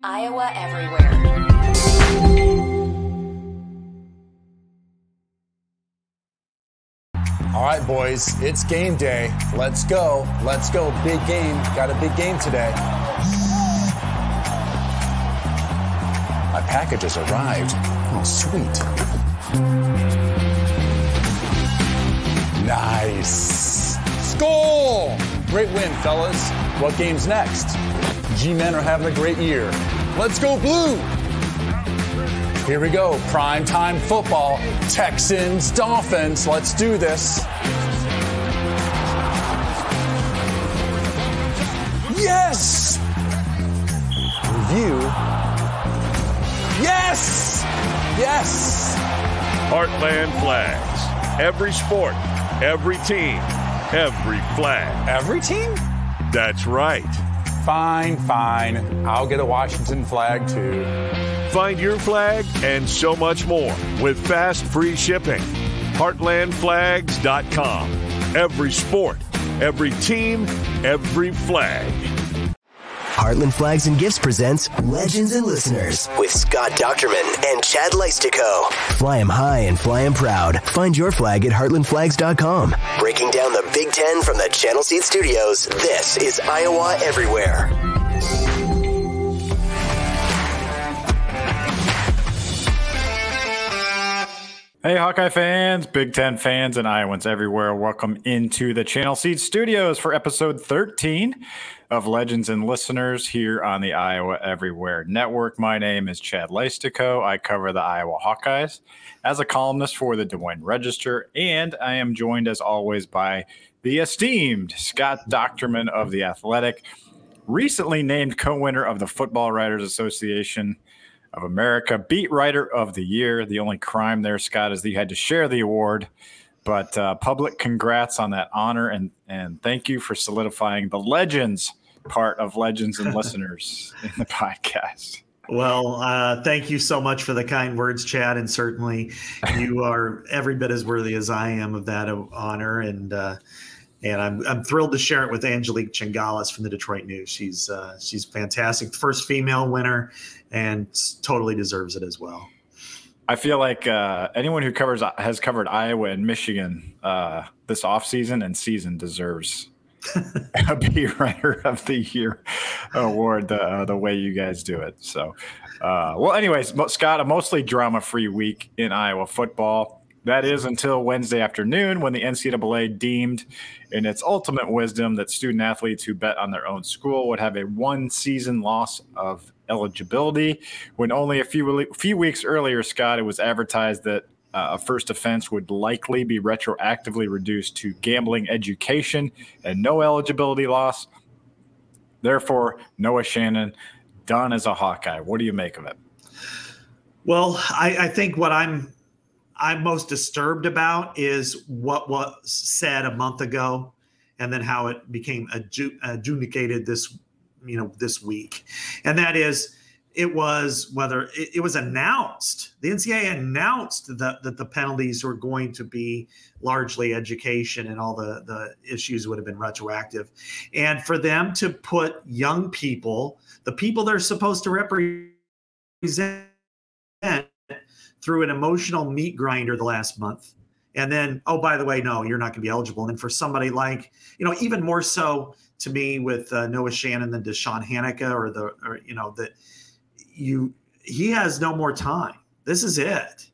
Iowa Everywhere. All right, boys, it's game day. Let's go. Let's go. Big game. Got a big game today. My package has arrived. Oh, sweet. Nice. Score! Great win, fellas. What game's next? G-men are having a great year. Let's go blue! Here we go. Prime time football. Texans, Dolphins. Let's do this. Yes! Review. Yes! Yes! Heartland Flags. Every sport, every team, every flag. Every team? That's right. Fine, fine. I'll get a Washington flag too. Find your flag and so much more with fast free shipping. Heartlandflags.com. Every sport, every team, every flag. Heartland Flags and Gifts presents Legends and Listeners with Scott Dochterman and Chad Leistikow. Fly Fly 'em high and fly fly 'em proud. Find your flag at heartlandflags.com. Breaking down the Big Ten from the Channel Seed Studios, this is Iowa Everywhere. Hey, Hawkeye fans, Big Ten fans, and Iowans everywhere. Welcome into the Channel Seed Studios for episode 13 of Legends and Listeners here on the Iowa Everywhere Network. My name is Chad Leistikow. I cover the Iowa Hawkeyes as a columnist for the Des Moines Register, and I am joined as always by the esteemed Scott Dochterman of The Athletic, recently named co winner of the Football Writers Association of America, beat writer of the year. The only crime there, Scott, is that you had to share the award. But uh, public congrats on that honor and and thank you for solidifying the legends part of legends and listeners in the podcast. Well, uh, thank you so much for the kind words, Chad, and certainly you are every bit as worthy as I am of that honor. And uh, and I'm I'm thrilled to share it with Angelique Chengelis from the Detroit News. She's uh, she's fantastic, first female winner, and totally deserves it as well. I feel like uh, anyone who covers has covered Iowa and Michigan uh, this offseason and season deserves a beat writer of the year award the uh, the way you guys do it. So, uh, well, anyways, Scott, a mostly drama free week in Iowa football. That is until Wednesday afternoon when the NCAA deemed, in its ultimate wisdom, that student athletes who bet on their own school would have a one season loss of eligibility. When only a few few weeks earlier, Scott, it was advertised that uh, a first offense would likely be retroactively reduced to gambling education and no eligibility loss. Therefore, Noah Shannon done as a Hawkeye. What do you make of it? Well, I, I think what I'm I'm most disturbed about is what was said a month ago, and then how it became adjudicated this, you know, this week, and that is, it was whether it, it was announced. The NCAA announced that that the penalties were going to be largely education, and all the the issues would have been retroactive, and for them to put young people, the people they're supposed to represent through an emotional meat grinder the last month. And then, oh, by the way, no, you're not going to be eligible. And then for somebody like, you know, even more so to me with uh, Noah Shannon than Deshaun Hanika or the, or, you know, that you, he has no more time. This is it.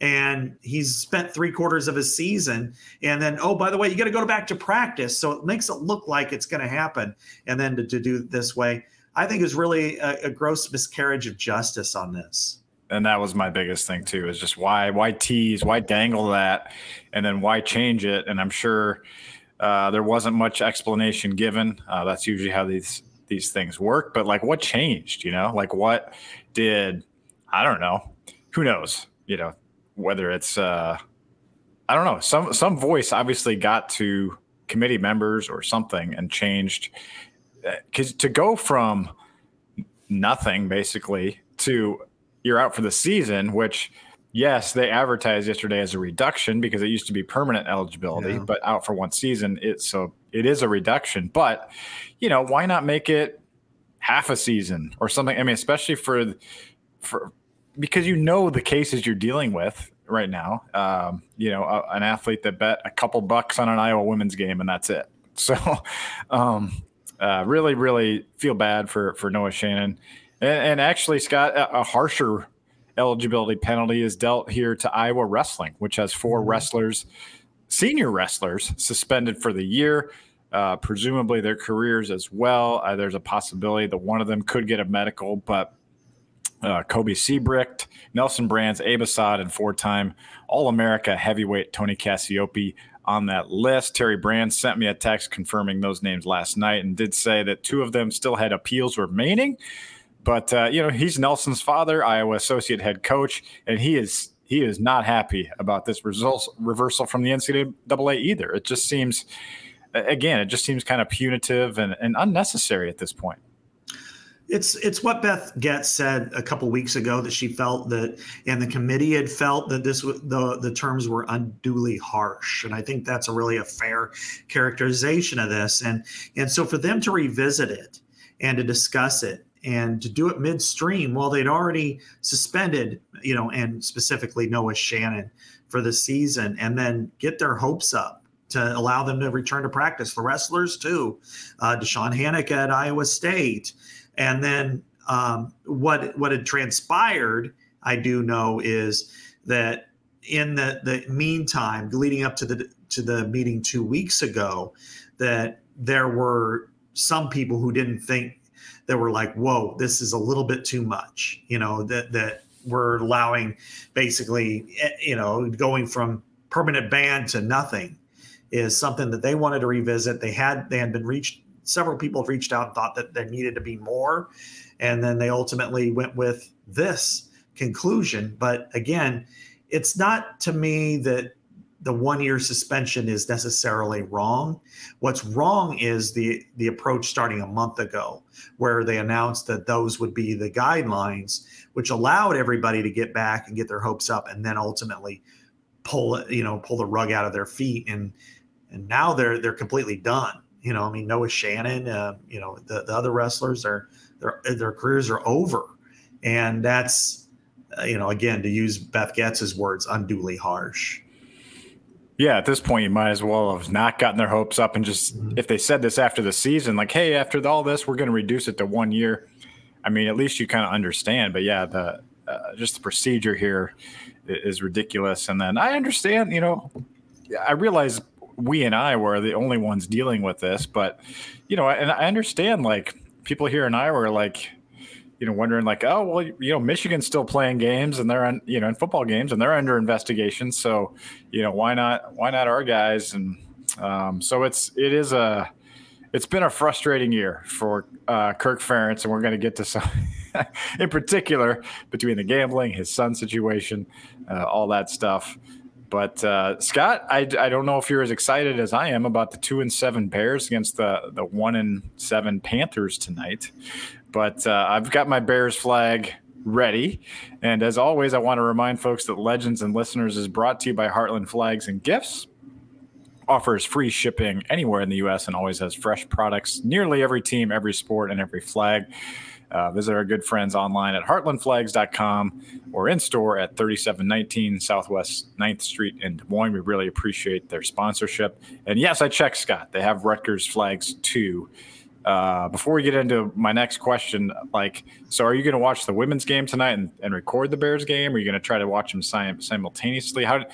And he's spent three quarters of his season. And then, oh, by the way, you got to go back to practice. So it makes it look like it's going to happen. And then to, to do this way, I think is really a, a gross miscarriage of justice on this and that was my biggest thing too is just why why tease why dangle that and then why change it? And i'm sure uh, there wasn't much explanation given. Uh, that's usually how these these things work but like what changed you know? Like what did i don't know. Who knows? You know whether it's uh i don't know. Some some voice obviously got to committee members or something and changed because uh, to go from nothing basically to you're out for the season, which yes, they advertised yesterday as a reduction because it used to be permanent eligibility, yeah. but out for one season, it so it is a reduction. But you know, why not make it half a season or something. I mean, especially for for because you know the cases you're dealing with right now. Um, you know, a, an athlete that bet a couple bucks on an Iowa women's game and that's it. So, um, uh, really, really feel bad for for Noah Shannon, and, and actually, Scott, a, a, harsher eligibility penalty is dealt here to Iowa wrestling, which has 4 mm-hmm. wrestlers, senior wrestlers, suspended for the year. Uh, presumably their careers as well. Uh, there's a possibility that one of them could get a medical, but uh, Cobe Siebrecht, Nelson Brands, Abe Assad, and four-time All-America heavyweight Tony Cassioppi on that list. Terry Brand sent me a text confirming those names last night and did say that two of them still had appeals remaining. But uh, you know, he's Nelson's father, Iowa associate head coach, and he is he is not happy about this results reversal from the NCAA either. It just seems, again, it just seems kind of punitive and, and unnecessary at this point. It's it's what Beth Goetz said a couple weeks ago that she felt that, and the committee had felt that this the the terms were unduly harsh, and I think that's a really a fair characterization of this, and and so for them to revisit it and to discuss it and to do it midstream while they'd already suspended, you know, and specifically Noah Shannon for the season, and then get their hopes up to allow them to return to practice The wrestlers too. Uh, Deshaun Hanika at Iowa State, and then um, what what had transpired, I do know, is that in the the meantime, leading up to the to the meeting two weeks ago, that there were some people who didn't think that were like, "Whoa, this is a little bit too much," you know, that that we're allowing basically, eh, you know, going from permanent ban to nothing is something that they wanted to revisit. They had they had been reached several people reached out and thought that there needed to be more. And then they ultimately went with this conclusion. But again, it's not to me that the one year suspension is necessarily wrong. What's wrong is the the approach starting a month ago, where they announced that those would be the guidelines, which allowed everybody to get back and get their hopes up, and then ultimately pull you know, pull the rug out of their feet, and and now they're they're completely done. You know, I mean, Noah Shannon, uh, you know, the, the other wrestlers, their their their careers are over, and that's, uh, you know, again to use Beth Goetz's words, unduly harsh. Yeah, at this point, you might as well have not gotten their hopes up and just mm-hmm. if they said this after the season, like, hey, after all this, we're going to reduce it to one year. I mean, at least you kind of understand. But yeah, the uh, just the procedure here is ridiculous. And then I understand, you know, I realize we and I were the only ones dealing with this. But you know, and I understand like people here in Iowa are like, you know, wondering like, oh well, you know, Michigan's still playing games and they're on, you know, in football games and they're under investigation. So, you know, why not? Why not our guys? And um, so it's it is a it's been a frustrating year for uh, Kirk Ferentz, and we're going to get to some in particular between the gambling, his son situation, uh, all that stuff. But uh, Scott, I, I don't know if you're as excited as I am about the two and seven Bears against the the one and seven Panthers tonight. But uh, I've got my Bears flag ready, and as always, I want to remind folks that Legends and Listeners is brought to you by Heartland Flags and Gifts. Offers free shipping anywhere in the U.S. and always has fresh products. Nearly every team, every sport, and every flag. Uh, visit our good friends online at heartlandflags.com or in store at 3719 Southwest 9th Street in Des Moines. We really appreciate their sponsorship. And yes, I checked, Scott. They have Rutgers flags too. Uh, before we get into my next question, like, so are you going to watch the women's game tonight and, and record the Bears game? Or are you going to try to watch them sim- simultaneously? How?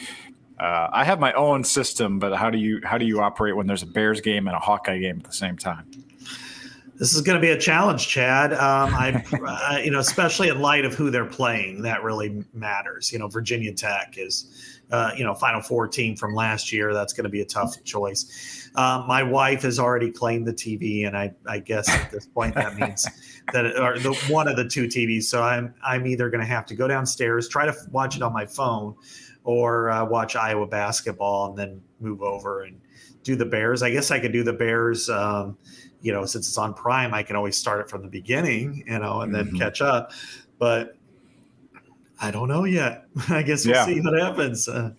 Uh, I have my own system, but how do you how do you operate when there's a Bears game and a Hawkeye game at the same time? This is going to be a challenge, Chad. Um, I, uh, you know, especially in light of who they're playing, that really matters. You know, Virginia Tech is, uh, you know, Final Four team from last year. That's going to be a tough choice. Um, my wife has already claimed the TV, and I, I guess at this point that means that it, or the one of the two TVs. So I'm, I'm either going to have to go downstairs, try to watch it on my phone, or uh, watch Iowa basketball, and then move over and do the Bears. I guess I could do the Bears. Um, you know, since it's on Prime, I can always start it from the beginning, you know, and then mm-hmm. catch up. But I don't know yet. I guess we'll yeah. see what happens. Uh,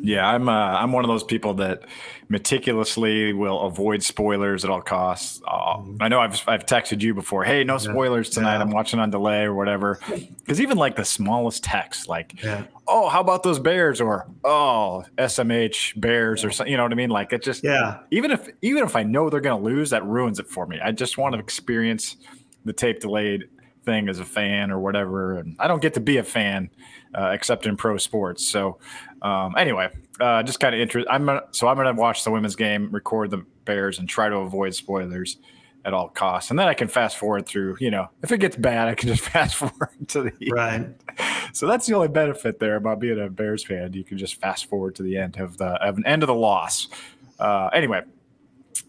yeah, I'm uh, I'm one of those people that meticulously will avoid spoilers at all costs. Uh, I know I've I've texted you before. Hey, no spoilers tonight. Yeah. I'm watching on delay or whatever. Because even like the smallest text, like, yeah. oh, how about those Bears or oh, SMH Bears or something. You know what I mean? Like it just yeah. Even if even if I know they're going to lose, that ruins it for me. I just want to experience the tape delayed thing as a fan or whatever. And I don't get to be a fan uh, except in pro sports. So um, anyway, uh, just kind of interest. I'm gonna, so I'm going to watch the women's game, record the Bears, and try to avoid spoilers at all costs. And then I can fast forward through. You know, if it gets bad, I can just fast forward to the right. End. So that's the only benefit there about being a Bears fan. You can just fast forward to the end of the of an end of the loss. Uh, anyway,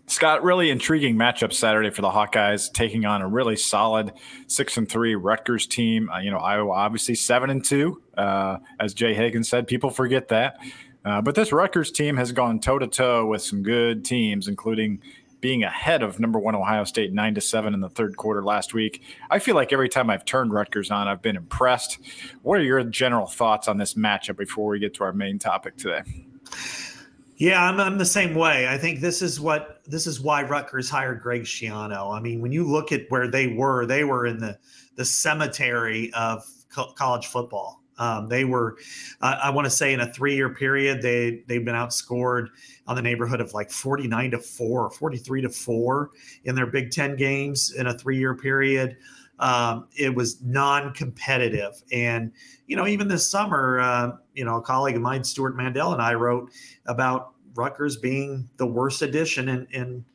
Scott, really intriguing matchup Saturday for the Hawkeyes, taking on a really solid six and three Rutgers team. Uh, you know, Iowa obviously seven and two, uh, as Jay Hagan said. People forget that, uh, but this Rutgers team has gone toe to toe with some good teams, including being ahead of number one Ohio State nine to seven in the third quarter last week. I feel like every time I've turned Rutgers on, I've been impressed. What are your general thoughts on this matchup before we get to our main topic today? Yeah, I'm, I'm the same way. I think this is what this is why Rutgers hired Greg Schiano. I mean, when you look at where they were, they were in the the cemetery of co- college football. Um, they were, uh, I want to say, in a three year period, they they've been outscored on the neighborhood of like 49 to four, 43 to four in their Big Ten games in a three year period. Um, it was non competitive, and you know, even this summer, uh, you know, a colleague of mine, Stewart Mandel, and I wrote about Rutgers being the worst addition in in,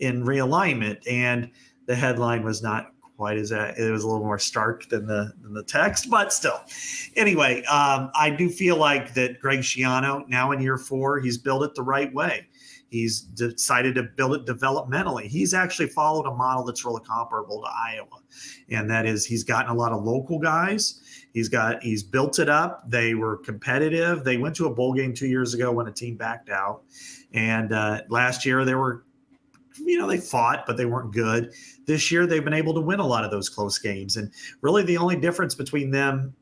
in realignment, and the headline was not quite as that. It was a little more stark than the than the text, but still. Anyway, um, I do feel like that Greg Schiano now in year four, he's built it the right way. He's decided to build it developmentally. He's actually followed a model that's really comparable to Iowa, and that is he's gotten a lot of local guys He's got he's built it up. They were competitive. They went to a bowl game two years ago when a team backed out, and uh, last year they were, you know, they fought but they weren't good. This year they've been able to win a lot of those close games, and really the only difference between them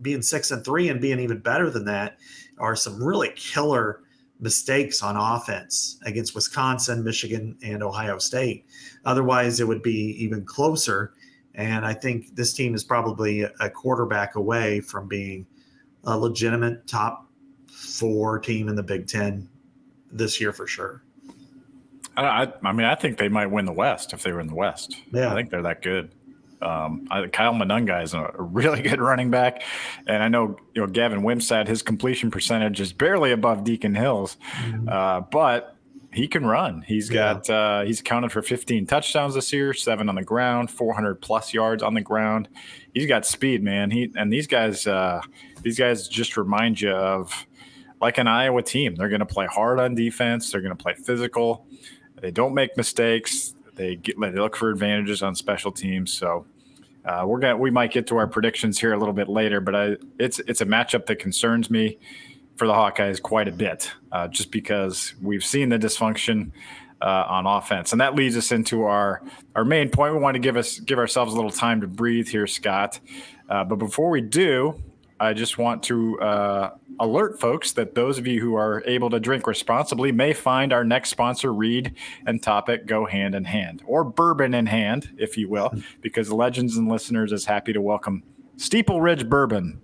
being six and three and being even better than that are some really killer mistakes on offense against Wisconsin, Michigan, and Ohio State. Otherwise, it would be even closer. And I think this team is probably a quarterback away from being a legitimate top four team in the Big Ten this year for sure. I, I mean, I think they might win the West if they were in the West. Yeah. I think they're that good. Um, I, Kyle Monangai is a really good running back, and I know you know Gavin Wimsatt. His completion percentage is barely above Deacon Hill's, mm-hmm. uh, but he can run. He's got uh, he's accounted for 15 touchdowns this year, seven on the ground, 400 plus yards on the ground. He's got speed, man. He and these guys, uh, these guys just remind you of like an Iowa team. They're going to play hard on defense. They're going to play physical. They don't make mistakes. They get they look for advantages on special teams. So uh, we're gonna we might get to our predictions here a little bit later, but I, it's it's a matchup that concerns me for the Hawkeyes quite a bit, uh, just because we've seen the dysfunction uh, on offense, and that leads us into our our main point. We want to give us give ourselves a little time to breathe here, Scott. Uh, but before we do, I just want to uh, alert folks that those of you who are able to drink responsibly may find our next sponsor, Reed and Topic, go hand in hand, or bourbon in hand, if you will, because Legends and listeners is happy to welcome Steeple Ridge Bourbon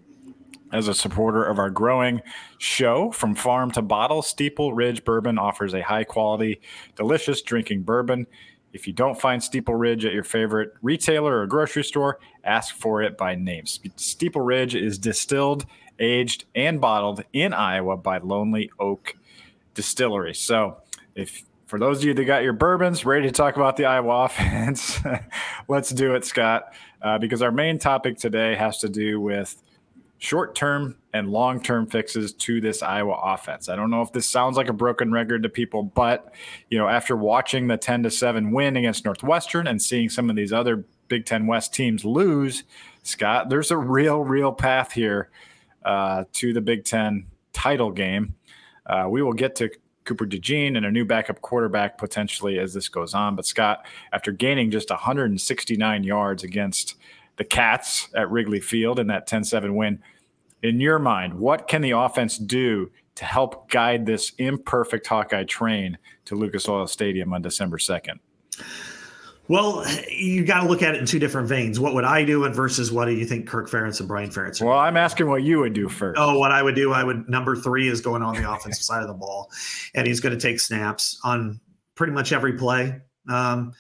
as a supporter of our growing show, from farm to bottle, Steeple Ridge Bourbon offers a high quality, delicious drinking bourbon. If you don't find Steeple Ridge at your favorite retailer or grocery store, ask for it by name. Steeple Ridge is distilled, aged, and bottled in Iowa by Lonely Oak Distillery. So, if for those of you that got your bourbons ready to talk about the Iowa offense, let's do it, Scott, uh, because our main topic today has to do with short term and long term fixes to this Iowa offense. I don't know if this sounds like a broken record to people, but you know, after watching the 10 to 7 win against Northwestern and seeing some of these other Big Ten West teams lose, Scott, there's a real, real path here uh, to the Big Ten title game. Uh, we will get to Cooper DeJean and a new backup quarterback potentially as this goes on. But Scott, after gaining just 169 yards against the Cats at Wrigley Field in that 10 7 win. In your mind, what can the offense do to help guide this imperfect Hawkeye train to Lucas Oil Stadium on December 2nd? Well, you got to look at it in two different veins. What would I do, and versus what do you think Kirk Ferentz and Brian Ferentz? Well, I'm asking what you would do first. Oh, what I would do, I would number three is going on the offensive side of the ball, and he's going to take snaps on pretty much every play. Um,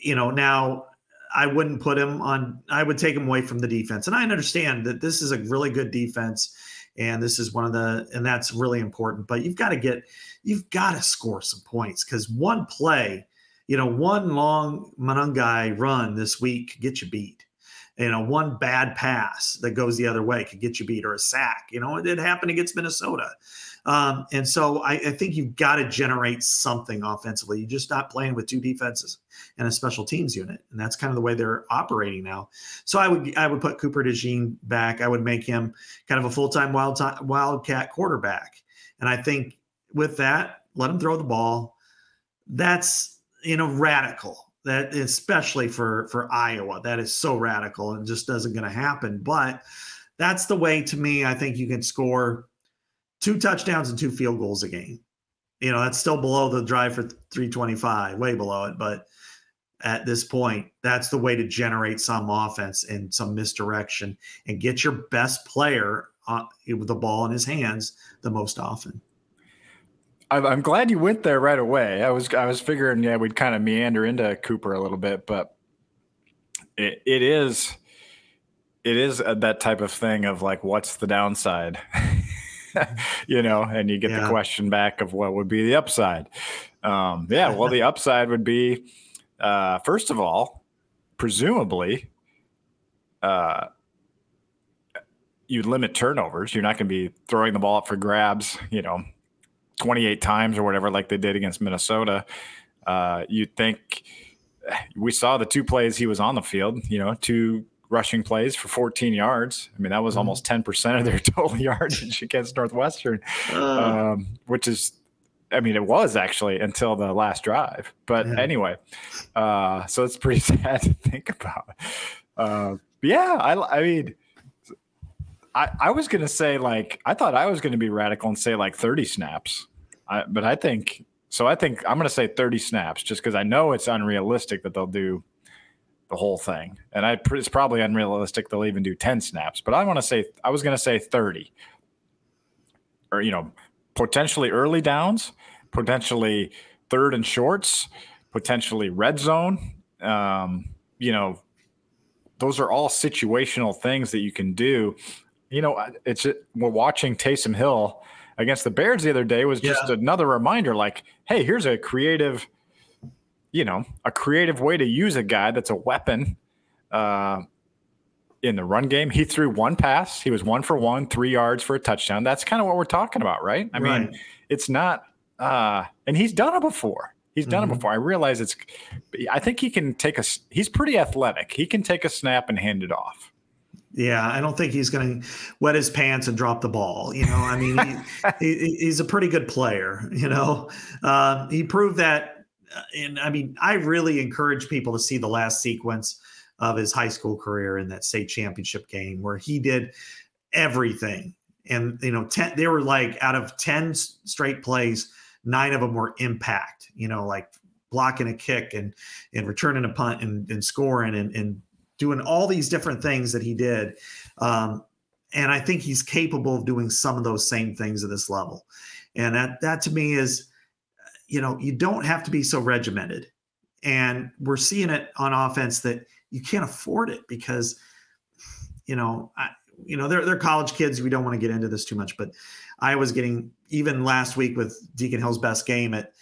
you know, now I wouldn't put him on. I would take him away from the defense, and I understand that this is a really good defense, and this is one of the, and that's really important. But you've got to get, you've got to score some points because one play you know, one long Monangai run this week could get you beat. You know, one bad pass that goes the other way could get you beat, or a sack. You know, it did happen against Minnesota. Um, and so I, I think you've got to generate something offensively. You're just not playing with two defenses and a special teams unit, and that's kind of the way they're operating now. So I would I would put Cooper DeJean back. I would make him kind of a full time wild wildcat quarterback, and I think with that, let him throw the ball. That's you know radical that especially for for Iowa that is so radical and just doesn't going to happen but that's the way to me I think you can score two touchdowns and two field goals a game. You know that's still below the drive for 325 way below it but at this point that's the way to generate some offense and some misdirection and get your best player uh, with the ball in his hands the most often. I'm glad you went there right away. I was I was figuring yeah we'd kind of meander into Cooper a little bit, but it, it is it is that type of thing of like what's the downside, you know, and you get yeah. the question back of what would be the upside. Um, yeah, well, the upside would be uh, first of all, presumably, uh, you limit turnovers. You're not going to be throwing the ball up for grabs, you know 28 times or whatever, like they did against Minnesota. Uh, you'd think we saw the two plays he was on the field, you know, two rushing plays for 14 yards. I mean, that was mm-hmm. almost 10% of their total yardage against Northwestern, uh. um, which is, I mean, it was actually until the last drive. But yeah. anyway, uh, so it's pretty sad to think about. Uh, yeah, I, I mean, I, I was going to say like I thought I was going to be radical and say like 30 snaps, I, but I think so. I think I'm going to say 30 snaps just because I know it's unrealistic that they'll do the whole thing, and I it's probably unrealistic they'll even do 10 snaps. But I want to say I was going to say 30, or you know, potentially early downs, potentially third and shorts, potentially red zone. Um, you know, those are all situational things that you can do you know, it's we're watching Taysom Hill against the Bears the other day was just yeah. another reminder like, hey, here's a creative, you know, a creative way to use a guy that's a weapon uh, in the run game. He threw one pass, he was one for one, three yards for a touchdown. That's kind of what we're talking about, right? I right. mean, it's not, uh, and he's done it before. He's done mm-hmm. it before. I realize it's, I think he can take a, he's pretty athletic. He can take a snap and hand it off. Yeah, I don't think he's going to wet his pants and drop the ball. You know, I mean, he, he, he's a pretty good player. You know, uh, he proved that. Uh, and I mean, I really encourage people to see the last sequence of his high school career in that state championship game where he did everything. And you know, ten, they were like out of ten straight plays, nine of them were impact. You know, like blocking a kick and and returning a punt and, and scoring and, and doing all these different things that he did. Um, and I think he's capable of doing some of those same things at this level. And that that to me is, you know, you don't have to be so regimented. And we're seeing it on offense that you can't afford it because, you know, I, you know, they're they're college kids. We don't want to get into this too much, but I was getting even last week with Deacon Hill's best game at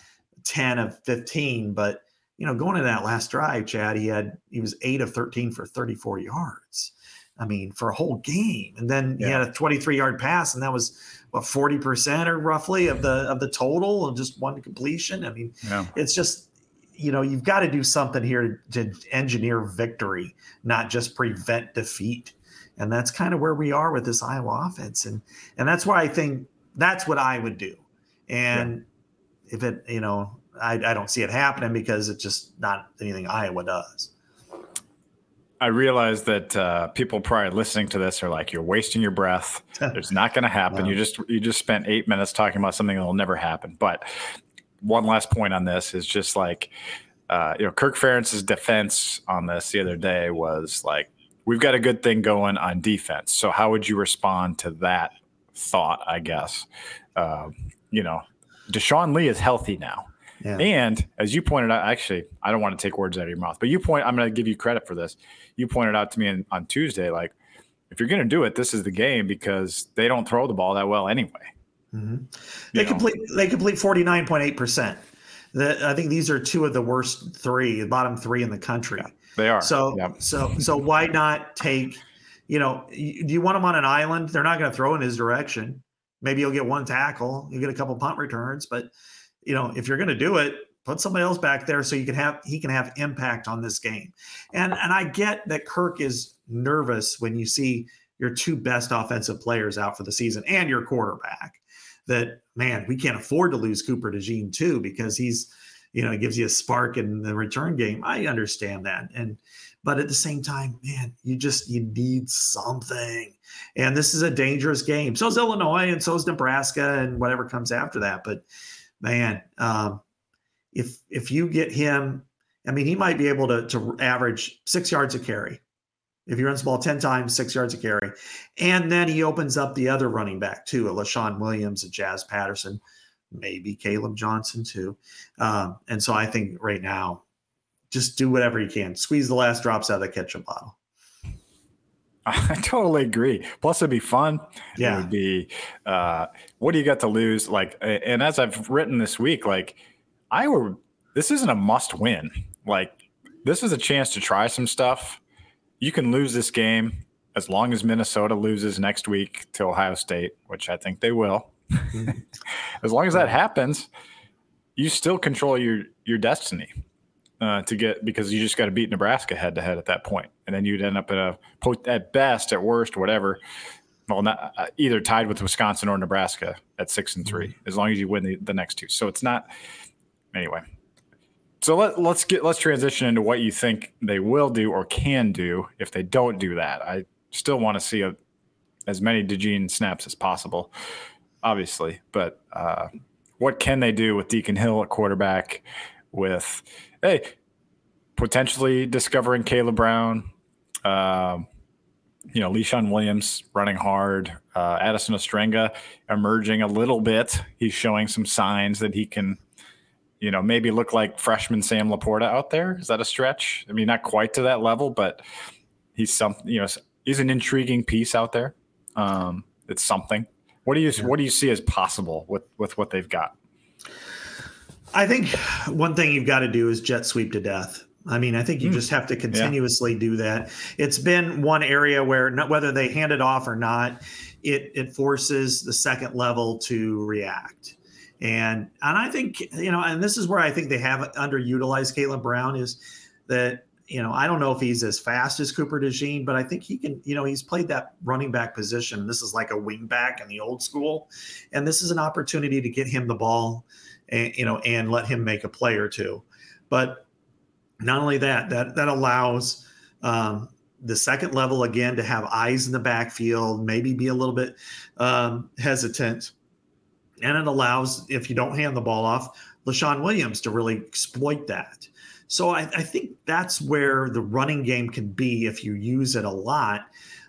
10 of 15, but you know, going into that last drive, Chad, he had he was eight of 13 for 34 yards. I mean, for a whole game. And then yeah. he had a 23 yard pass, and that was what 40% or roughly of the of the total of just one completion. I mean, yeah. it's just you know, you've got to do something here to, to engineer victory, not just prevent defeat. And that's kind of where we are with this Iowa offense. And and that's why I think that's what I would do. And yeah. if it, you know, I, I don't see it happening because it's just not anything Iowa does. I realize that uh, people probably listening to this are like, "You're wasting your breath. It's not going to happen. Wow. You just you just spent eight minutes talking about something that will never happen." But one last point on this is just like, uh, you know, Kirk Ferentz's defense on this the other day was like, "We've got a good thing going on defense." So how would you respond to that thought? I guess, uh, you know, Deshaun Lee is healthy now. Yeah. And as you pointed out, actually, I don't want to take words out of your mouth, but you point, I'm going to give you credit for this. You pointed out to me in, on Tuesday, like, if you're going to do it, this is the game because they don't throw the ball that well anyway. Mm-hmm. They know. complete, they complete 49.8%. The, I think these are two of the worst three, the bottom three in the country. Yeah, they are. So, yeah. so, so why not take, you know, do you want them on an island? They're not going to throw in his direction. Maybe you'll get one tackle, you'll get a couple punt returns, but you know, if you're going to do it, put somebody else back there so you can have he can have impact on this game. And and I get that Kirk is nervous when you see your two best offensive players out for the season and your quarterback. That man, we can't afford to lose Cooper DeJean too because he's you know, gives you a spark in the return game. I understand that. And but at the same time, man, you just you need something. And this is a dangerous game. So is Illinois and so is Nebraska and whatever comes after that. But man, um, if if you get him, I mean, he might be able to to average six yards a carry. If he runs the ball 10 times, six yards a carry. And then he opens up the other running back too, a Leshon Williams, a Jazz Patterson, maybe Caleb Johnson too. Um, and so I think right now, just do whatever you can. Squeeze the last drops out of the ketchup bottle. I totally agree. Plus, it'd be fun. Yeah. It would be, uh, what do you got to lose? Like, and as I've written this week, like, I were, this isn't a must win. Like, this is a chance to try some stuff. You can lose this game as long as Minnesota loses next week to Ohio State, which I think they will. Mm-hmm. as long as that happens, you still control your your destiny uh, to get because you just got to beat Nebraska head to head at that point, and then you'd end up at a at best, at worst, whatever. Well, not uh, either tied with Wisconsin or Nebraska at six and 3 mm-hmm. as long as you win the, the next two. So it's not anyway. So let, let's get let's transition into what you think they will do or can do if they don't do that. I still want to see a, as many DeJean snaps as possible, obviously, but uh, what can they do with Deacon Hill at quarterback? With hey, potentially discovering Caleb Brown, um, you know, Leshon Williams running hard, uh, Addison Ostrenga emerging a little bit. He's showing some signs that he can, you know, maybe look like freshman Sam LaPorta out there. Is that a stretch? I mean, not quite to that level, but he's some, you know, he's an intriguing piece out there. Um, it's something. What do you yeah. what do you see as possible with with what they've got? I think one thing you've got to do is jet sweep to death. I mean, I think you mm. just have to continuously yeah. do that. It's been one area where not, whether they hand it off or not, it it forces the second level to react. And and I think you know, and this is where I think they have underutilized Caleb Brown is that you know I don't know if he's as fast as Cooper DeJean, but I think he can. You know, he's played that running back position. This is like a wing back in the old school, and this is an opportunity to get him the ball and you know and let him make a play or two. But not only that, that that allows um, the second level again to have eyes in the backfield, maybe be a little bit um, hesitant, and it allows if you don't hand the ball off, Leshon Williams to really exploit that. So I, I, think that's where the running game can be if you use it a lot.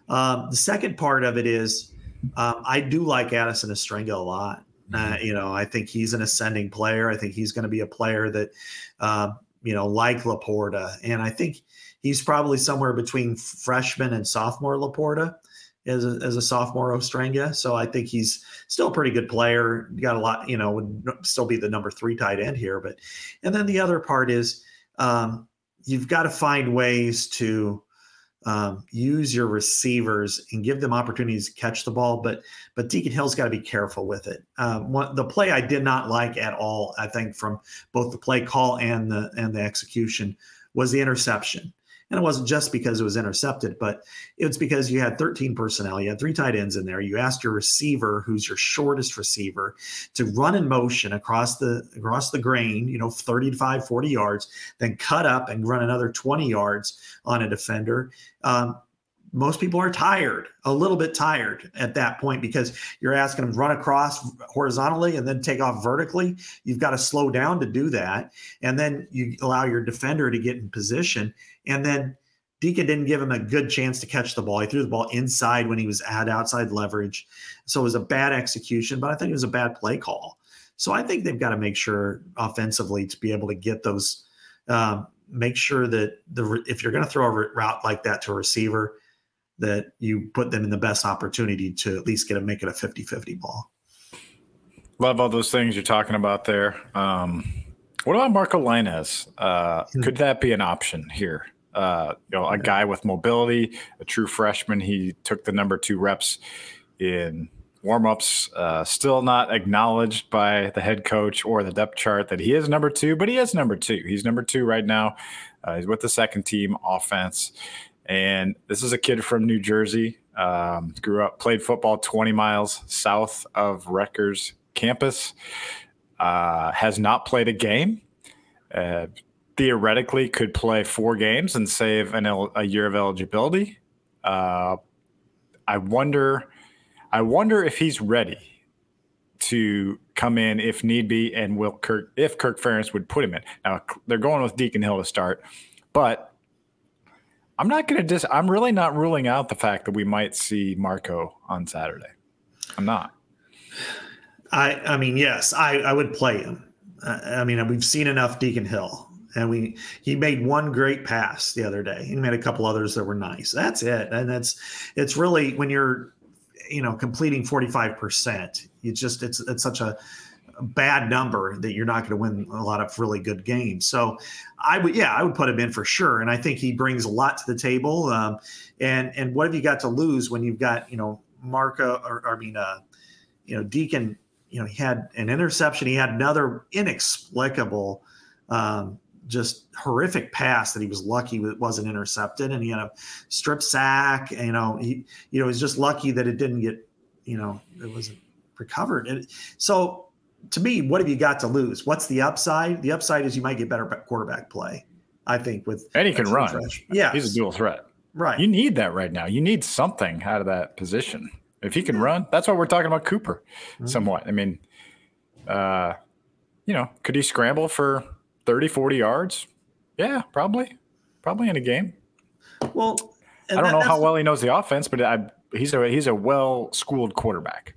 Um, the second part of it is um, I do like Addison Ostrenga a lot. Uh, mm-hmm. you know, I think he's an ascending player. I think he's going to be a player that, uh, you know, like LaPorta. And I think he's probably somewhere between freshman and sophomore LaPorta as a, as a sophomore Ostrenga. So I think he's still a pretty good player. Got a lot, you know, would still be the number three tight end here. But, and then the other part is um, you've got to find ways to, um, use your receivers and give them opportunities to catch the ball. But but Deacon Hill's got to be careful with it. Um, one, the play I did not like at all, I think, from both the play call and the and the execution was the interception. And it wasn't just because it was intercepted, but it's because you had 13 personnel. You had three tight ends in there. You asked your receiver, who's your shortest receiver, to run in motion across the across the grain, you know, 35, 40 yards, then cut up and run another 20 yards on a defender. Um, most people are tired, a little bit tired at that point because you're asking them to run across horizontally and then take off vertically. You've got to slow down to do that. And then you allow your defender to get in position. And then Deacon didn't give him a good chance to catch the ball. He threw the ball inside when he was had outside leverage. So it was a bad execution, but I think it was a bad play call. So I think they've got to make sure offensively to be able to get those, um, make sure that the if you're going to throw a route like that to a receiver, that you put them in the best opportunity to at least get a make it a 50-50 ball. Love all those things you're talking about there. Um, what about Marco Lainez? Uh. Could that be an option here? Uh, you know, a guy with mobility, a true freshman. He took the number two reps in warmups. Uh, still not acknowledged by the head coach or the depth chart that he is number two, but he is number two. He's number two right now. Uh, he's with the second team offense. And this is a kid from New Jersey. Um, grew up, played football 20 miles south of Rutgers campus. Uh, has not played a game. Uh, theoretically, could play four games and save an a year of eligibility. Uh, I wonder. I wonder if he's ready to come in if need be, and will Kirk if Kirk Ferentz would put him in. Now they're going with Deacon Hill to start, but I'm not going to dis. I'm really not ruling out the fact that we might see Marco on Saturday. I'm not. I I mean, yes, I I would play him. I mean, we've seen enough Deacon Hill, and we he made one great pass the other day. He made a couple others that were nice. That's it, and that's it's really when you're you know completing 45 percent. You just it's it's such a bad number that you're not going to win a lot of really good games. So I would, yeah, I would put him in for sure. And I think he brings a lot to the table. Um, and, and what have you got to lose when you've got, you know, Marco or, or I mean, uh, you know, Deacon, you know, he had an interception. He had another inexplicable, um, just horrific pass that he was lucky it wasn't intercepted and he had a strip sack you know he you know he's just lucky that it didn't get you know it wasn't recovered and so to me, what have you got to lose? What's the upside? The upside is you might get better quarterback play. I think with and he can run. Yeah, he's a dual threat. Right. You need that right now. You need something out of that position. If he can run, that's why we're talking about Cooper mm-hmm. somewhat. I mean, uh, you know, could he scramble for 30, 40 yards? Yeah, probably. Probably in a game. Well, I don't that, know how well he knows the offense, but I, he's a he's a well schooled quarterback.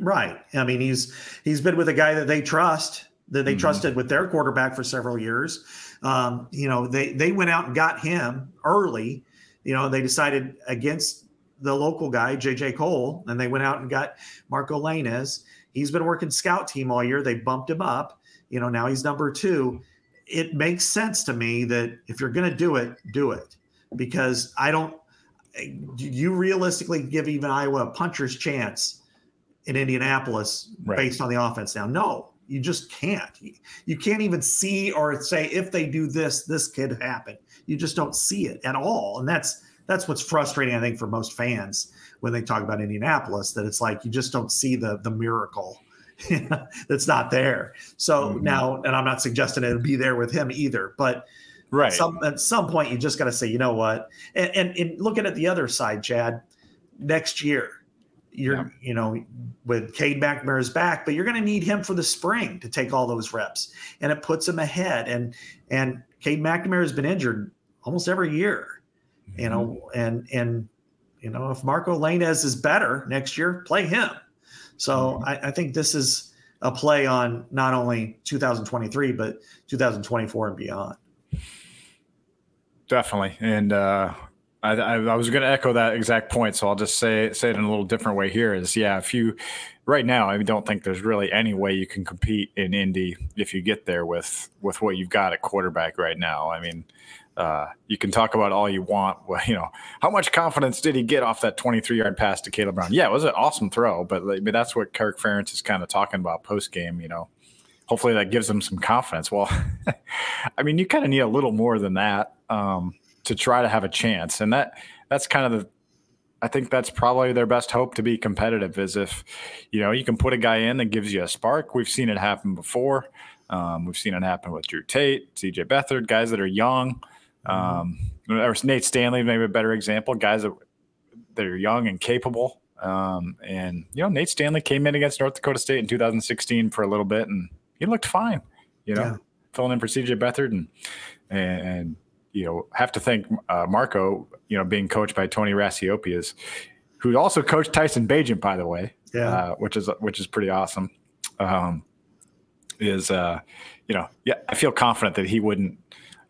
Right. I mean, he's he's been with a guy that they trust, that they mm-hmm. trusted with their quarterback for several years. Um, you know, they they went out and got him early. You know, they decided against the local guy, JJ Kohl, and they went out and got Marco Lainez. He's been working scout team all year. They bumped him up. You know, now he's number two. It makes sense to me that if you're going to do it, do it because I don't. You realistically give even Iowa a puncher's chance in Indianapolis right. based on the offense now. No, you just can't. You can't even see or say if they do this, this could happen. You just don't see it at all, and that's that's what's frustrating. I think for most fans when they talk about Indianapolis, that it's like you just don't see the the miracle that's not there. So mm-hmm. now, and I'm not suggesting it'll be there with him either, but right some, at some point you just got to say, you know what, and, and, and looking at the other side, Chad, next year you're yeah. you know with Cade McNamara's back, but you're going to need him for the spring to take all those reps, and it puts him ahead. And and Cade McNamara has been injured almost every year, mm-hmm. you know, and and you know if Marco Lainez is better next year, play him. So mm-hmm. I, I think this is a play on not only 2023 but 2024 and beyond. Definitely, and uh, I, I, was going to echo that exact point, so I'll just say say it in a little different way. Here is, yeah, if you right now, I don't think there's really any way you can compete in Indy if you get there with with what you've got at quarterback right now. I mean, uh, you can talk about all you want. Well, you know, how much confidence did he get off that 23 yard pass to Caleb Brown? Yeah, it was an awesome throw, but I mean, that's what Kirk Ferentz is kind of talking about post game. You know, hopefully that gives him some confidence. Well, I mean, you kind of need a little more than that. Um, to try to have a chance. And that that's kind of the I think that's probably their best hope to be competitive is if, you know, you can put a guy in that gives you a spark. We've seen it happen before. Um, we've seen it happen with Drew Tate, CJ Beathard, guys that are young. Um, or Nate Stanley, maybe a better example, guys that, that are young and capable. Um, and, you know, Nate Stanley came in against North Dakota State in 2016 for a little bit and he looked fine, you know, yeah. filling in for CJ Beathard and, and, you know, have to thank uh, Marco, you know, being coached by Tony Racioppias, who also coached Tyson Bagent, by the way, yeah, uh, which is which is pretty awesome. Um, is uh, you know, yeah, I feel confident that he wouldn't,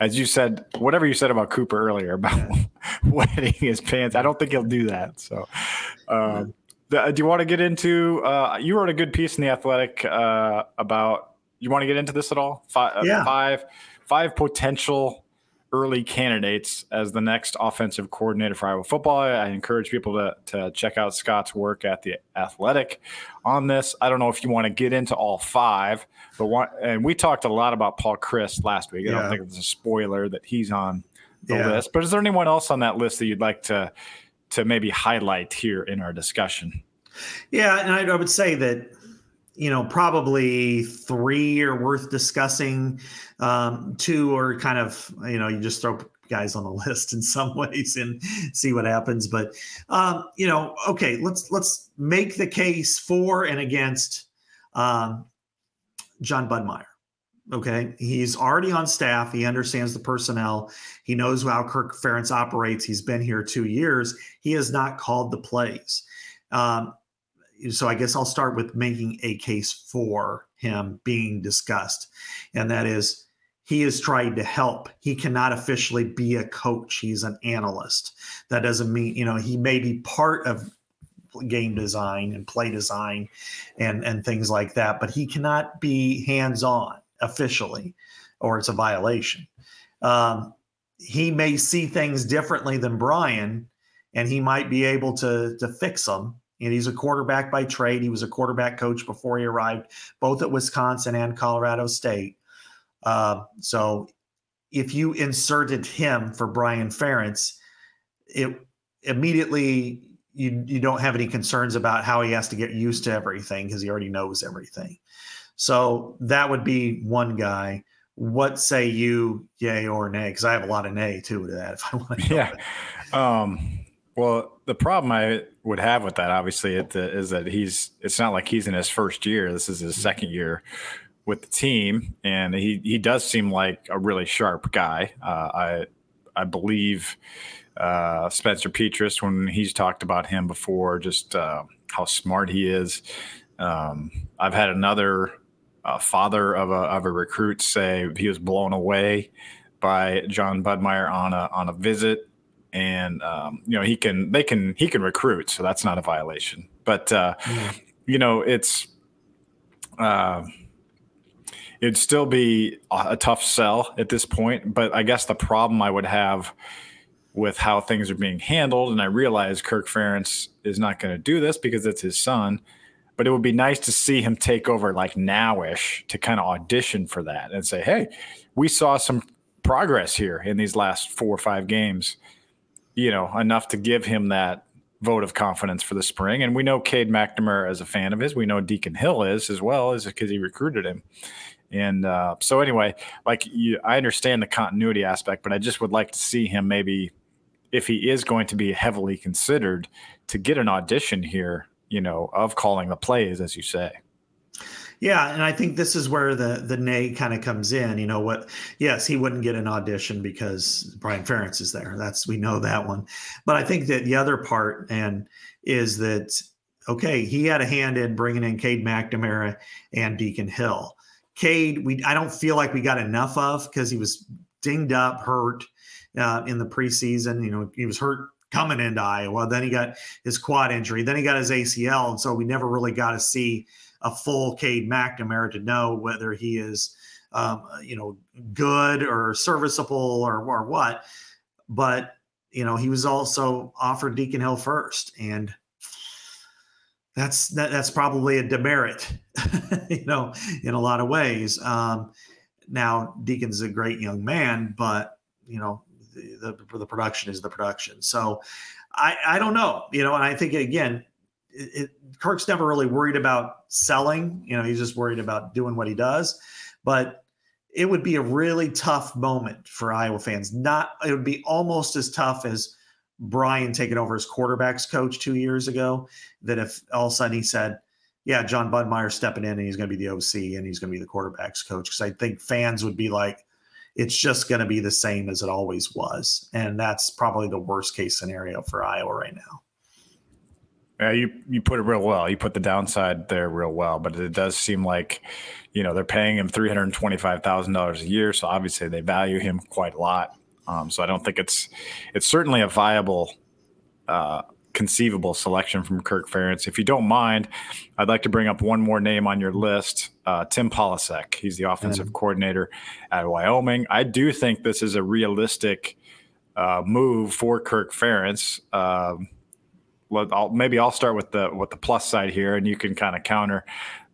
as you said, whatever you said about Cooper earlier about yeah. wetting his pants. I don't think he'll do that. So, um, the, do you want to get into? Uh, you wrote a good piece in the Athletic uh, about. You want to get into this at all? Five, uh, yeah. five, five potential early candidates as the next offensive coordinator for Iowa football. I encourage people to, to check out Scott's work at the Athletic on this. I don't know if you want to get into all five, but one, and we talked a lot about Paul Chryst last week. I don't think it's a spoiler that he's on the yeah. list. But is there anyone else on that list that you'd like to to maybe highlight here in our discussion? Yeah, and I, I would say that you know, probably three are worth discussing. Um, two are kind of, you know, you just throw guys on the list in some ways and see what happens. But um, you know, okay, let's let's make the case for and against um, Jon Budmayr. Okay, he's already on staff. He understands the personnel. He knows how Kirk Ferentz operates. He's been here two years. He has not called the plays. Um, so I guess I'll start with making a case for him being discussed, and that is he is trying to help. He cannot officially be a coach. He's an analyst. That doesn't mean you know he may be part of game design and play design and and things like that, but he cannot be hands on officially, or it's a violation. Um, he may see things differently than Brian, and he might be able to to fix them and he's a quarterback by trade. He was a quarterback coach before he arrived, both at Wisconsin and Colorado State. Uh, so if you inserted him for Brian Ferentz, it immediately you you don't have any concerns about how he has to get used to everything because he already knows everything. So that would be one guy. What say you, yay or nay? Because I have a lot of nay too to that. If I want to, yeah. Um, well, the problem I would have with that, obviously, is that he's. It's not like he's in his first year. This is his mm-hmm. second year with the team, and he he does seem like a really sharp guy. Uh, I I believe uh, Spencer Petras when he's talked about him before, just uh, how smart he is. Um, I've had another uh, father of a of a recruit say he was blown away by Jon Budmayr on a on a visit and um, you know he can they can he can recruit, so that's not a violation. But uh, mm. you know it's uh, it'd still be a tough sell at this point. But I guess the problem I would have with how things are being handled, and I realize Kirk Ferentz is not going to do this because it's his son. But it would be nice to see him take over like nowish to kind of audition for that and say, "Hey, we saw some progress here in these last four or five games you know, enough to give him that vote of confidence for the spring. And we know Cade McNamara is a fan of his. We know Deacon Hill is as well, is because he recruited him. And uh, so, anyway, like you, I understand the continuity aspect, but I just would like to see him maybe, if he is going to be heavily considered, to get an audition here, you know, of calling the plays, as you say. Yeah, and I think this is where the the nay kind of comes in. You know what? Yes, he wouldn't get an audition because Brian Ferentz is there. That's we know that one. But I think that the other part and is that okay, he had a hand in bringing in Cade McNamara and Deacon Hill. Cade, we I don't feel like we got enough of because he was dinged up, hurt uh, in the preseason. You know, he was hurt coming into Iowa. Then he got his quad injury. Then he got his ACL, and so we never really got to see a full Cade McNamara to know whether he is, um, you know, good or serviceable or, or what. But, you know, he was also offered Deacon Hill first. And that's that, that's probably a demerit, you know, in a lot of ways. Um, now, Deacon's a great young man, but, you know, the, the, production is the production. So I, I don't know, you know, and I think again, it, it, Kirk's never really worried about selling. You know, he's just worried about doing what he does. But it would be a really tough moment for Iowa fans. Not it would be almost as tough as Brian taking over as quarterbacks coach two years ago. That if all of a sudden he said, "Yeah, Jon Budmayr stepping in and he's going to be the OC and he's going to be the quarterbacks coach," because I think fans would be like, "It's just going to be the same as it always was," and that's probably the worst case scenario for Iowa right now. Yeah, you you put it real well. You put the downside there real well, but it does seem like, you know, they're paying him three hundred twenty five thousand dollars a year, so obviously they value him quite a lot. Um, so I don't think it's it's certainly a viable, uh, conceivable selection from Kirk Ferentz. If you don't mind, I'd like to bring up one more name on your list, uh, Tim Polasek. He's the offensive mm-hmm. coordinator at Wyoming. I do think this is a realistic uh, move for Kirk Ferentz. Um, I'll, maybe I'll start with the with the plus side here, and you can kind of counter.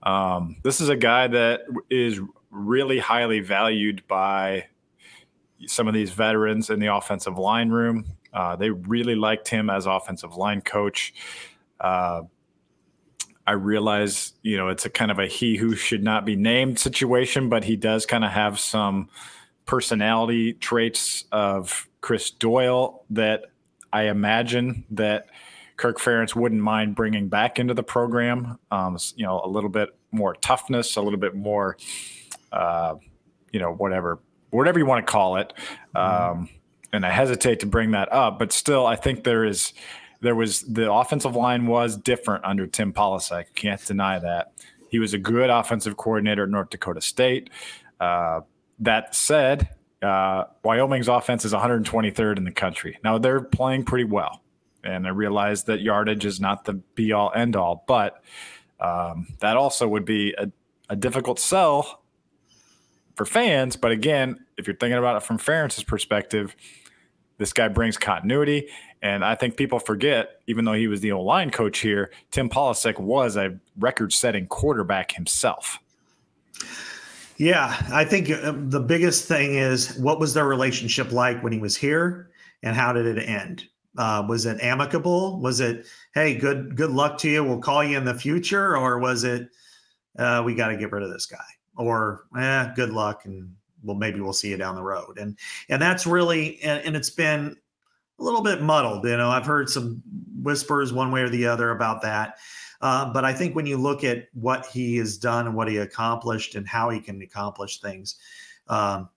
Um, this is a guy that is really highly valued by some of these veterans in the offensive line room. Uh, they really liked him as offensive line coach. Uh, I realize, you know, it's a kind of a he who should not be named situation, but he does kind of have some personality traits of Chris Doyle that I imagine that Kirk Ferentz wouldn't mind bringing back into the program. Um, you know, a little bit more toughness, a little bit more, uh, you know, whatever, whatever you want to call it. Mm-hmm. Um, and I hesitate to bring that up, but still, I think there is, there was the offensive line was different under Tim Polasek. Can't deny that. He was a good offensive coordinator at North Dakota State. Uh, that said, uh, Wyoming's offense is 123rd in the country. Now they're playing pretty well and I realize that yardage is not the be all end all, but um, that also would be a, a, difficult sell for fans. But again, if you're thinking about it from Ferentz's perspective, this guy brings continuity. And I think people forget, even though he was the O line coach here, Tim Polasek was a record setting quarterback himself. Yeah, I think uh, the biggest thing is what was their relationship like when he was here and how did it end? Uh, was it amicable? Was it, hey, good good luck to you. We'll call you in the future, or was it, uh, we got to get rid of this guy, or eh, good luck, and well, maybe we'll see you down the road. And and that's really, and, and it's been a little bit muddled. You know, I've heard some whispers one way or the other about that. Uh, but I think when you look at what he has done and what he accomplished and how he can accomplish things, um,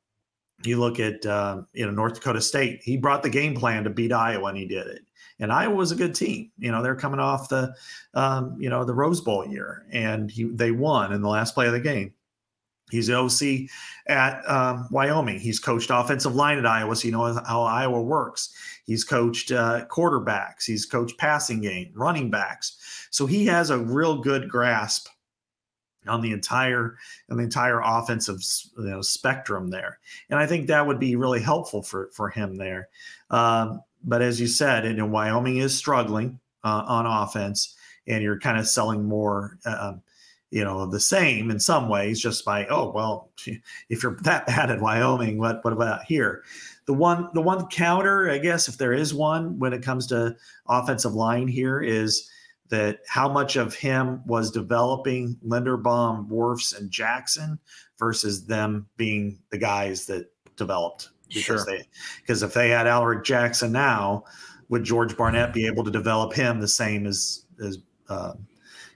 you look at uh, you know North Dakota State. He brought the game plan to beat Iowa, and he did it. And Iowa was a good team. You know they're coming off the um, you know the Rose Bowl year, and he, they won in the last play of the game. He's the OC at um, Wyoming. He's coached offensive line at Iowa, so you know how Iowa works. He's coached uh, quarterbacks. He's coached passing game, running backs. So he has a real good grasp on the entire on the entire offensive you know, spectrum there, and I think that would be really helpful for for him there. Um, but as you said, you know, Wyoming is struggling uh, on offense, and you're kind of selling more. Uh, you know the same in some ways just by oh well if you're that bad at wyoming what what about here the one the one counter i guess if there is one when it comes to offensive line here is that how much of him was developing Linderbaum, Wirfs, and Jackson versus them being the guys that developed. Because sure. they because if they had Alaric Jackson now, would George Barnett be able to develop him the same as as uh,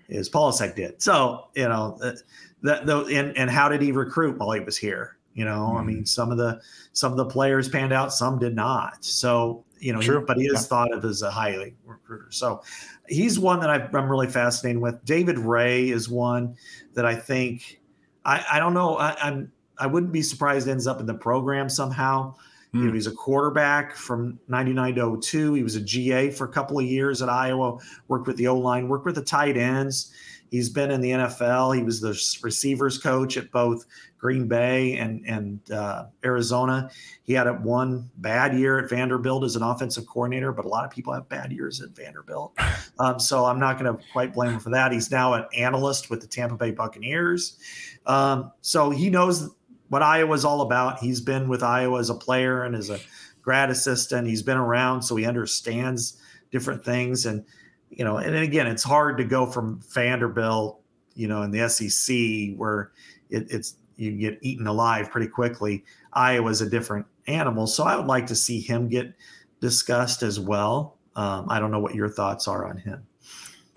as Polasek did? So you know that, that and and how did he recruit while he was here? You know, mm-hmm. I mean, some of the some of the players panned out, some did not. So you know, he, but he is yeah. thought of as a highly recruiter. So he's one that i am really fascinated with. David Ray is one that I think I, I don't know. I, I'm I wouldn't be surprised ends up in the program somehow. You know, hmm. he's a quarterback from 99 to 02. He was a GA for a couple of years at Iowa, worked with the O line, worked with the tight ends. He's been in the NFL. He was the receivers coach at both Green Bay and and uh, Arizona. He had a one bad year at Vanderbilt as an offensive coordinator, but a lot of people have bad years at Vanderbilt. Um, so I'm not going to quite blame him for that. He's now an analyst with the Tampa Bay Buccaneers. Um, so he knows what Iowa's all about. He's been with Iowa as a player and as a grad assistant. He's been around, so he understands different things. And you know, and again, it's hard to go from Vanderbilt, you know, in the SEC where it, it's you get eaten alive pretty quickly. Iowa's a different animal, so I would like to see him get discussed as well. Um, I don't know what your thoughts are on him.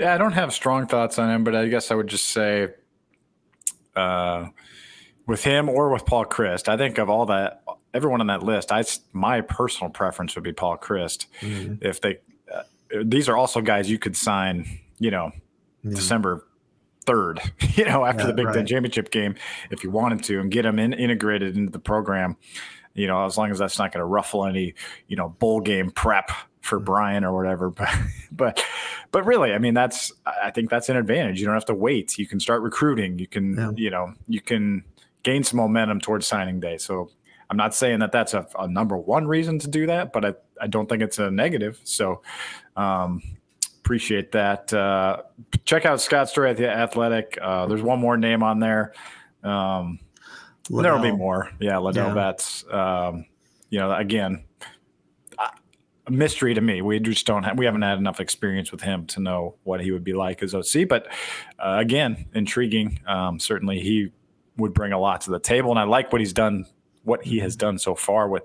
Yeah, I don't have strong thoughts on him, but I guess I would just say, uh, with him or with Paul Chryst, I think of all that, everyone on that list, I my personal preference would be Paul Chryst. Mm-hmm. If they, uh, these are also guys you could sign, you know, mm-hmm. December third, you know, after yeah, the Big right. Ten championship game, if you wanted to, and get them in, integrated into the program. You know, as long as that's not going to ruffle any, you know, bowl game prep for mm-hmm. Brian or whatever. But but but really, I mean, that's I think that's an advantage. You don't have to wait. You can start recruiting. You can yeah. you know you can gain some momentum towards signing day. So I'm not saying that that's a, a number one reason to do that, but I I don't think it's a negative. So um, appreciate that. Uh, check out Scott's story at the Athletic. Uh, there's one more name on there. Um, there'll be more. Yeah, Ladell yeah. Betts. Um, you know, again, a mystery to me. We just don't have, we haven't had enough experience with him to know what he would be like as OC. But uh, again, intriguing. Um, certainly, he would bring a lot to the table, and I like what he's done, what he has done so far with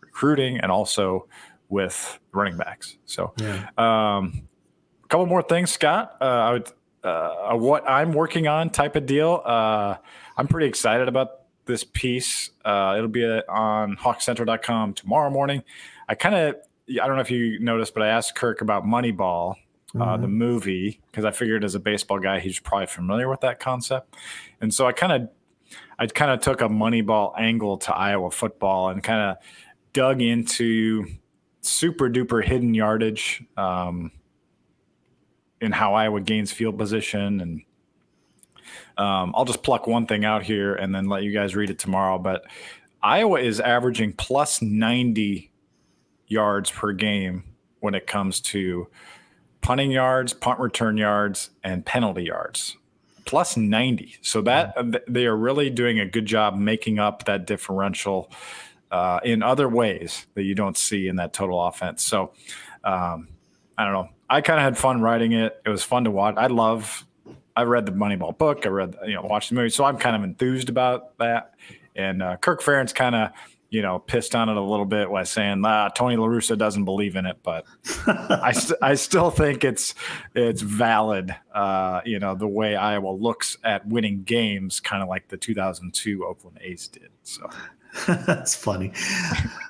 recruiting and also with running backs. So, yeah. um, a couple more things, Scott. Uh, I would, uh, what I'm working on type of deal. Uh, I'm pretty excited about this piece. Uh, it'll be on hawkcentral.com tomorrow morning. I kind of, I don't know if you noticed, but I asked Kirk about Moneyball, uh, mm-hmm. the movie, because I figured as a baseball guy, he's probably familiar with that concept. And so I kind of, I kind of took a Moneyball angle to Iowa football and kind of dug into super duper hidden yardage. Um, in how Iowa gains field position. And um, I'll just pluck one thing out here and then let you guys read it tomorrow. But Iowa is averaging plus 90 yards per game when it comes to punting yards, punt return yards, and penalty yards. Plus 90. So that they are really doing a good job making up that differential uh, in other ways that you don't see in that total offense. So um, I don't know. I kind of had fun writing it. It was fun to watch. I love. I read the Moneyball book. I read, you know, watched the movie, so I'm kind of enthused about that. And uh, Kirk Ferentz kind of, you know, pissed on it a little bit by saying, ah, Tony La Russa doesn't believe in it, but I, st- I still think it's it's valid. Uh, you know, the way Iowa looks at winning games, kind of like the 2002 Oakland A's did. So That's funny.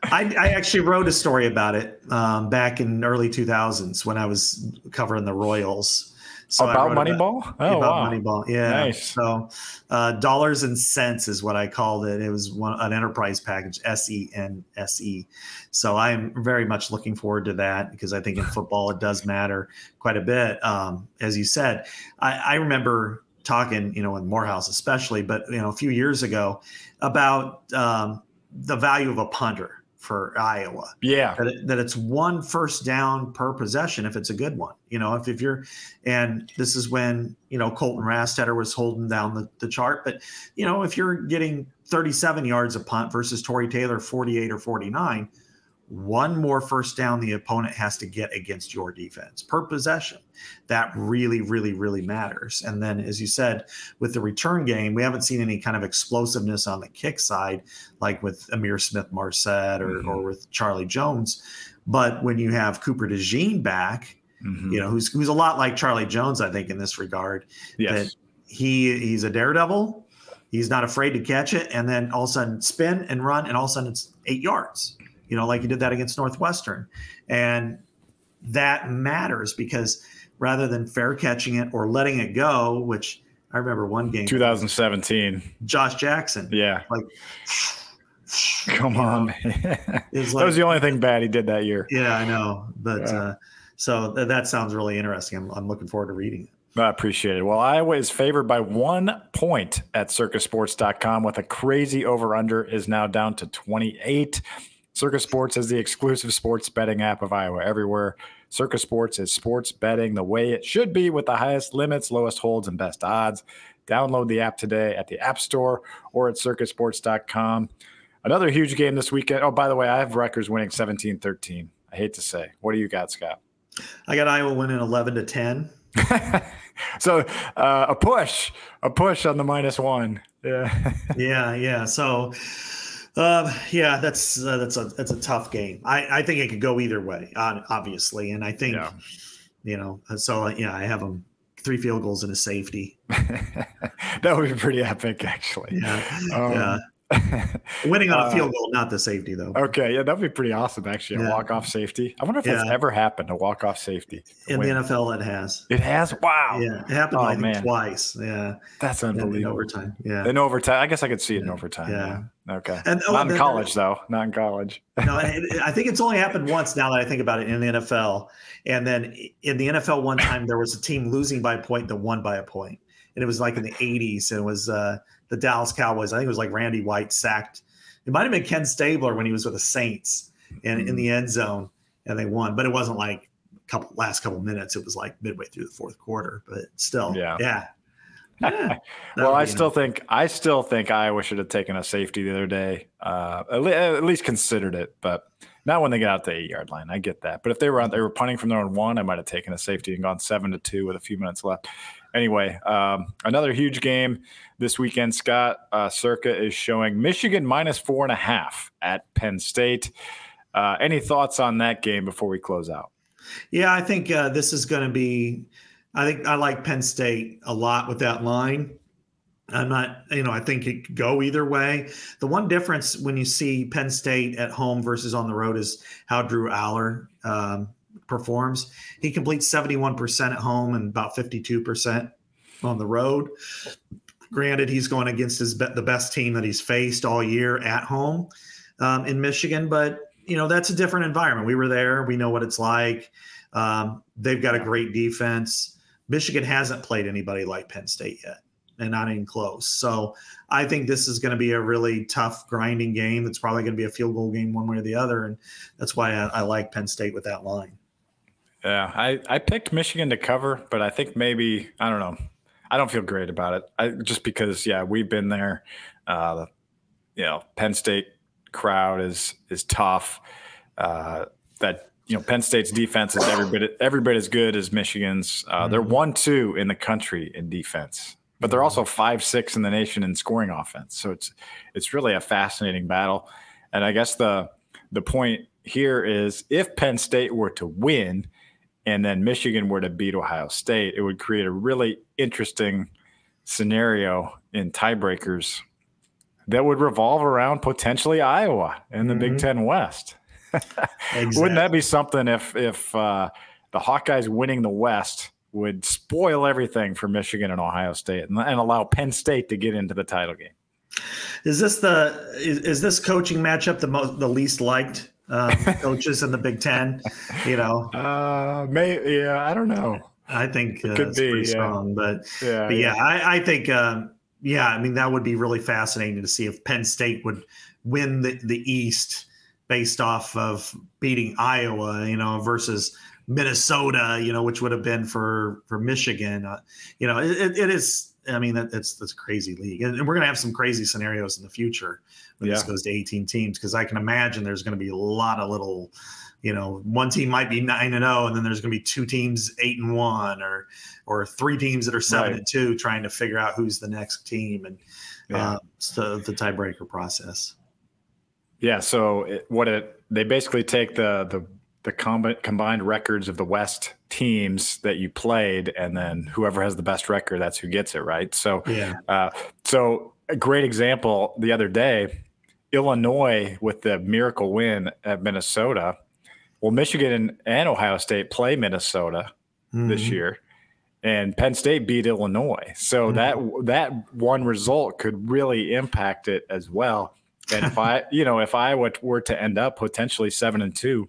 I, I, actually wrote a story about it um, back in early 2000s when I was covering the Royals. So about Moneyball? About, oh, about wow. Moneyball. Yeah. Nice. So uh, dollars and cents is what I called it. It was one, an enterprise package, S E N S E. So I'm very much looking forward to that because I think in football it does matter quite a bit. Um, as you said, I, I remember talking, you know, in Morehouse especially, but you know, a few years ago about um, the value of a punter for Iowa. Yeah, that, it, that, it's one first down per possession if it's a good one. You know, if if you're, and this is when you know Colton Rastetter was holding down the, the chart, but you know, if you're getting 37 yards a punt versus Tory Taylor 48 or 49 one more first down the opponent has to get against your defense per possession. That really, really, really matters. And then, as you said, with the return game, we haven't seen any kind of explosiveness on the kick side, like with Amir Smith-Marsette or, mm-hmm. or with Charlie Jones. But when you have Cooper DeJean back, mm-hmm. you know, who's who's a lot like Charlie Jones, I think, in this regard. Yes. That he he's a daredevil. He's not afraid to catch it, and then all of a sudden spin and run, and all of a sudden it's eight yards you know, like you did that against Northwestern. And that matters because rather than fair catching it or letting it go, which I remember one game 2017. Josh Jackson. Yeah. Like come on. like, that was the only thing bad he did that year. Yeah, I know. But yeah. uh, so th- that sounds really interesting. I'm, I'm looking forward to reading it. I appreciate it. Well, Iowa is favored by one point at circasports.com with a crazy over under is now down to 28. Circa Sports is the exclusive sports betting app of Iowa everywhere. Circa Sports is sports betting the way it should be with the highest limits, lowest holds, and best odds. Download the app today at the App Store or at circasports.com. Another huge game this weekend. Oh, by the way, I have Rutgers winning 17 13. I hate to say. What do you got, Scott? I got Iowa winning 11 to 10. so uh, a push, a push on the minus one. Yeah. yeah. Yeah. So, um, yeah, that's uh, that's a that's a tough game. I, I think it could go either way, obviously, and I think yeah. you know. So yeah, I have them three field goals and a safety. that would be pretty epic, actually. Yeah. Um, yeah. Winning on a field uh, goal, not the safety though. Okay, yeah, that'd be pretty awesome. Actually, a yeah. walk off safety. I wonder if yeah. that's ever happened. A walk off safety in win. the NFL. It has. It has. Wow. Yeah, it happened. Oh, I think twice. Yeah, that's unbelievable. In overtime. Yeah. In overtime, I guess I could see it in overtime. Yeah. Okay. And, oh, not in college though. Not in college. no, I think it's only happened once. Now that I think about it, in the NFL, and then in the NFL, one time there was a team losing by a point that won by a point, and it was like in the '80s. And it was. uh the Dallas Cowboys. I think it was like Randy White sacked. It might have been Ken Stabler when he was with the Saints and in the end zone and they won, but it wasn't like a couple last couple minutes. It was like midway through the fourth quarter, but still, yeah, yeah. yeah well, I still enough. think I still think Iowa should have taken a safety the other day, uh, at, le- at, least considered it, but not when they get out the eight yard line. I get that, but if they were out, they were punting from their own one, I might have taken a safety and gone seven to two with a few minutes left anyway, um, another huge game this weekend. Scott uh, Circa is showing Michigan minus four and a half at Penn State. Uh, any thoughts on that game before we close out? Yeah, I think uh, this is going to be. I think I like Penn State a lot with that line. I'm not, you know, I think it could go either way. The one difference when you see Penn State at home versus on the road is how Drew Allar um, performs. He completes 71% at home and about 52% on the road. Granted, he's going against his the best team that he's faced all year at home um, in Michigan, but you know that's a different environment. We were there; we know what it's like. Um, they've got a great defense. Michigan hasn't played anybody like Penn State yet, and not even close. So I think this is going to be a really tough, grinding game. It's probably going to be a field goal game one way or the other, and that's why I, I like Penn State with that line. Yeah, I, I picked Michigan to cover, but I think maybe I don't know. I don't feel great about it. I just because yeah, we've been there. Uh, you know, Penn State crowd is is tough. Uh, that you know, Penn State's defense is every bit every bit as good as Michigan's. Uh, mm-hmm. They're one two in the country in defense, but they're also five six in the nation in scoring offense. So it's it's really a fascinating battle. And I guess the the point here is if Penn State were to win, and then Michigan were to beat Ohio State, it would create a really interesting scenario in tiebreakers that would revolve around potentially Iowa in the mm-hmm. Big Ten West. exactly. Wouldn't that be something if if uh, the Hawkeyes winning the West would spoil everything for Michigan and Ohio State and, and allow Penn State to get into the title game? Is this the is, is this coaching matchup the most the least liked um, coaches in the Big Ten. You know, uh, may yeah, I don't know. I think uh, could be yeah. strong, but yeah, but yeah, yeah. I, I, think um, yeah, I mean that would be really fascinating to see if Penn State would win the, the East based off of beating Iowa, you know, versus Minnesota, you know, which would have been for for Michigan. Uh, you know, it, it is. I mean, that, it's that's crazy league, and we're gonna have some crazy scenarios in the future when yeah. this goes to 18 teams because I can imagine there's going to be a lot of little, you know, one team might be nine and zero, oh, and then there's going to be two teams eight and one, or or three teams that are seven right. and two, trying to figure out who's the next team, and yeah. uh, so the tiebreaker process. Yeah. So it, what it they basically take the the the combined records of the West teams that you played, and then whoever has the best record, that's who gets it, right? So, yeah. Uh, so a great example the other day, Illinois with the miracle win at Minnesota. Well, Michigan and Ohio State play Minnesota mm-hmm. this year, and Penn State beat Illinois. So mm-hmm. that that one result could really impact it as well. And if I, you know, if I were to end up potentially seven and two,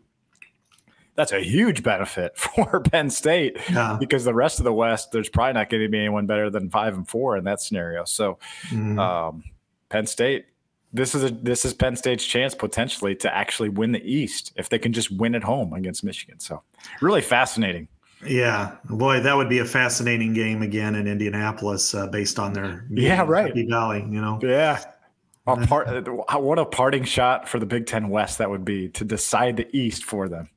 that's a huge benefit for Penn State yeah. because the rest of the West, there's probably not going to be anyone better than five and four in that scenario. So, mm-hmm. um, Penn State this is a this is Penn State's chance potentially to actually win the East if they can just win at home against Michigan. So really fascinating. Yeah, boy, that would be a fascinating game again in Indianapolis, uh, based on their yeah right Valley. You know, yeah, A part, what a parting shot for the Big Ten West that would be to decide the East for them.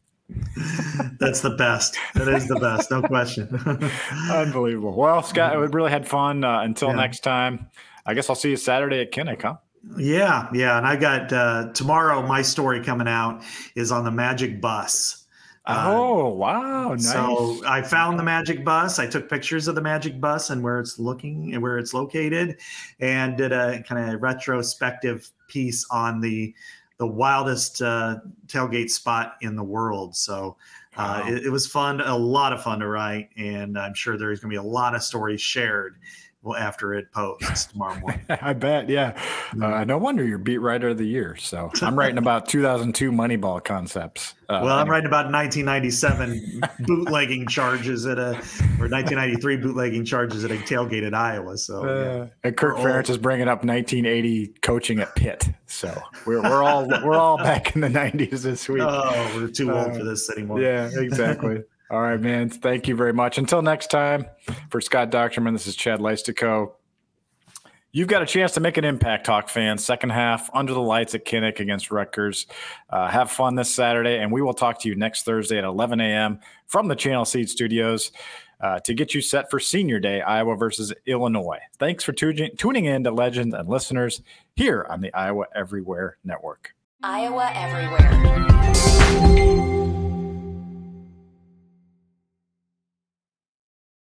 That's the best. That is the best, no question. Unbelievable. Well, Scott, we really had fun. Uh, until yeah. next time, I guess I'll see you Saturday at Kinnick, huh? Yeah, yeah. And I got uh, tomorrow. My story coming out is on the Magic Bus. Oh wow! Nice. So I found the magic bus. I took pictures of the magic bus and where it's looking and where it's located, and did a kind of retrospective piece on the the wildest uh, tailgate spot in the world. So uh, wow. it, it was fun, a lot of fun to write, and I'm sure there's going to be a lot of stories shared after it posts tomorrow morning. I bet, yeah. Uh, no wonder you're beat writer of the year. So I'm writing about 2002 Moneyball concepts. Uh, well, I'm writing about 1997 bootlegging charges at a or 1993 bootlegging charges at a tailgate at Iowa. So uh, yeah. and Kirk Ferentz is bringing up 1980 coaching at Pitt. So we're we're all we're all back in the 90s this week. Oh, we're too old for uh, this anymore. Yeah, exactly. All right, man. Thank you very much. Until next time, for Scott Dochterman, this is Chad Leistikow. You've got a chance to make an impact, Hawk fans. Second half, under the lights at Kinnick against Rutgers. Uh, have fun this Saturday, and we will talk to you next Thursday at 11 a.m. from the Channel Seed Studios uh, to get you set for Senior Day, Iowa versus Illinois. Thanks for tuning, tuning in to Legends and listeners here on the Iowa Everywhere Network. Iowa Everywhere.